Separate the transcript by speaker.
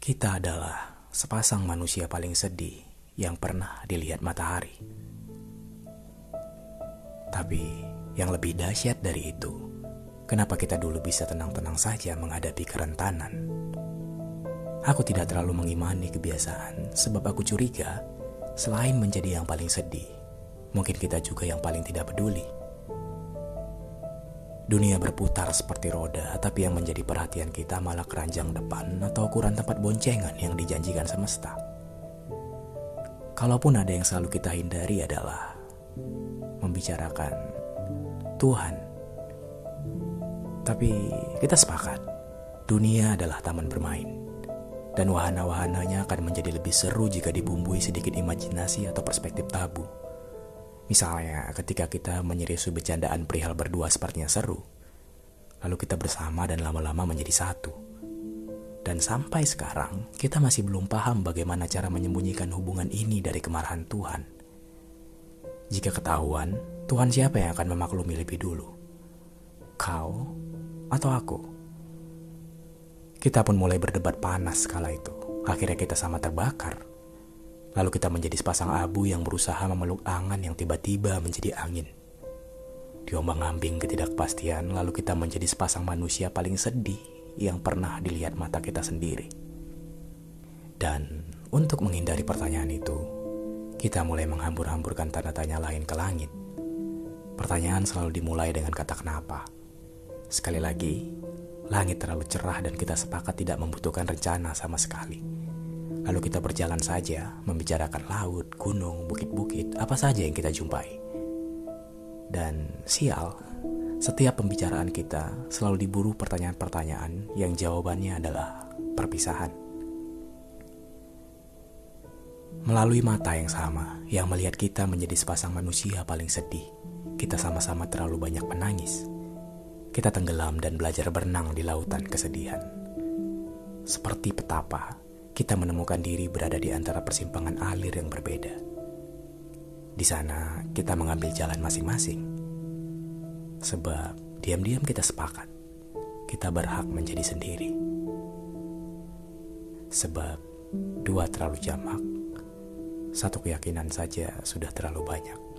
Speaker 1: Kita adalah sepasang manusia paling sedih yang pernah dilihat matahari. Tapi yang lebih dahsyat dari itu, kenapa kita dulu bisa tenang-tenang saja menghadapi kerentanan? Aku tidak terlalu mengimani kebiasaan sebab aku curiga selain menjadi yang paling sedih, mungkin kita juga yang paling tidak peduli. Dunia berputar seperti roda, tapi yang menjadi perhatian kita malah keranjang depan atau ukuran tempat boncengan yang dijanjikan semesta. Kalaupun ada yang selalu kita hindari adalah membicarakan Tuhan. Tapi kita sepakat, dunia adalah taman bermain. Dan wahana-wahananya akan menjadi lebih seru jika dibumbui sedikit imajinasi atau perspektif tabu. Misalnya ketika kita menyerisu bercandaan perihal berdua sepertinya seru. Lalu kita bersama dan lama-lama menjadi satu. Dan sampai sekarang kita masih belum paham bagaimana cara menyembunyikan hubungan ini dari kemarahan Tuhan. Jika ketahuan, Tuhan siapa yang akan memaklumi lebih dulu? Kau atau aku? Kita pun mulai berdebat panas kala itu. Akhirnya kita sama terbakar Lalu kita menjadi sepasang abu yang berusaha memeluk angan yang tiba-tiba menjadi angin. Diombang-ambing ketidakpastian, lalu kita menjadi sepasang manusia paling sedih yang pernah dilihat mata kita sendiri. Dan untuk menghindari pertanyaan itu, kita mulai menghambur-hamburkan tanda tanya lain ke langit. Pertanyaan selalu dimulai dengan kata kenapa. Sekali lagi, langit terlalu cerah dan kita sepakat tidak membutuhkan rencana sama sekali. Lalu kita berjalan saja, membicarakan laut, gunung, bukit-bukit, apa saja yang kita jumpai. Dan sial, setiap pembicaraan kita selalu diburu pertanyaan-pertanyaan yang jawabannya adalah perpisahan. Melalui mata yang sama, yang melihat kita menjadi sepasang manusia paling sedih, kita sama-sama terlalu banyak menangis. Kita tenggelam dan belajar berenang di lautan kesedihan. Seperti petapa, kita menemukan diri berada di antara persimpangan alir yang berbeda. Di sana, kita mengambil jalan masing-masing. Sebab diam-diam kita sepakat, kita berhak menjadi sendiri. Sebab dua terlalu jamak, satu keyakinan saja sudah terlalu banyak.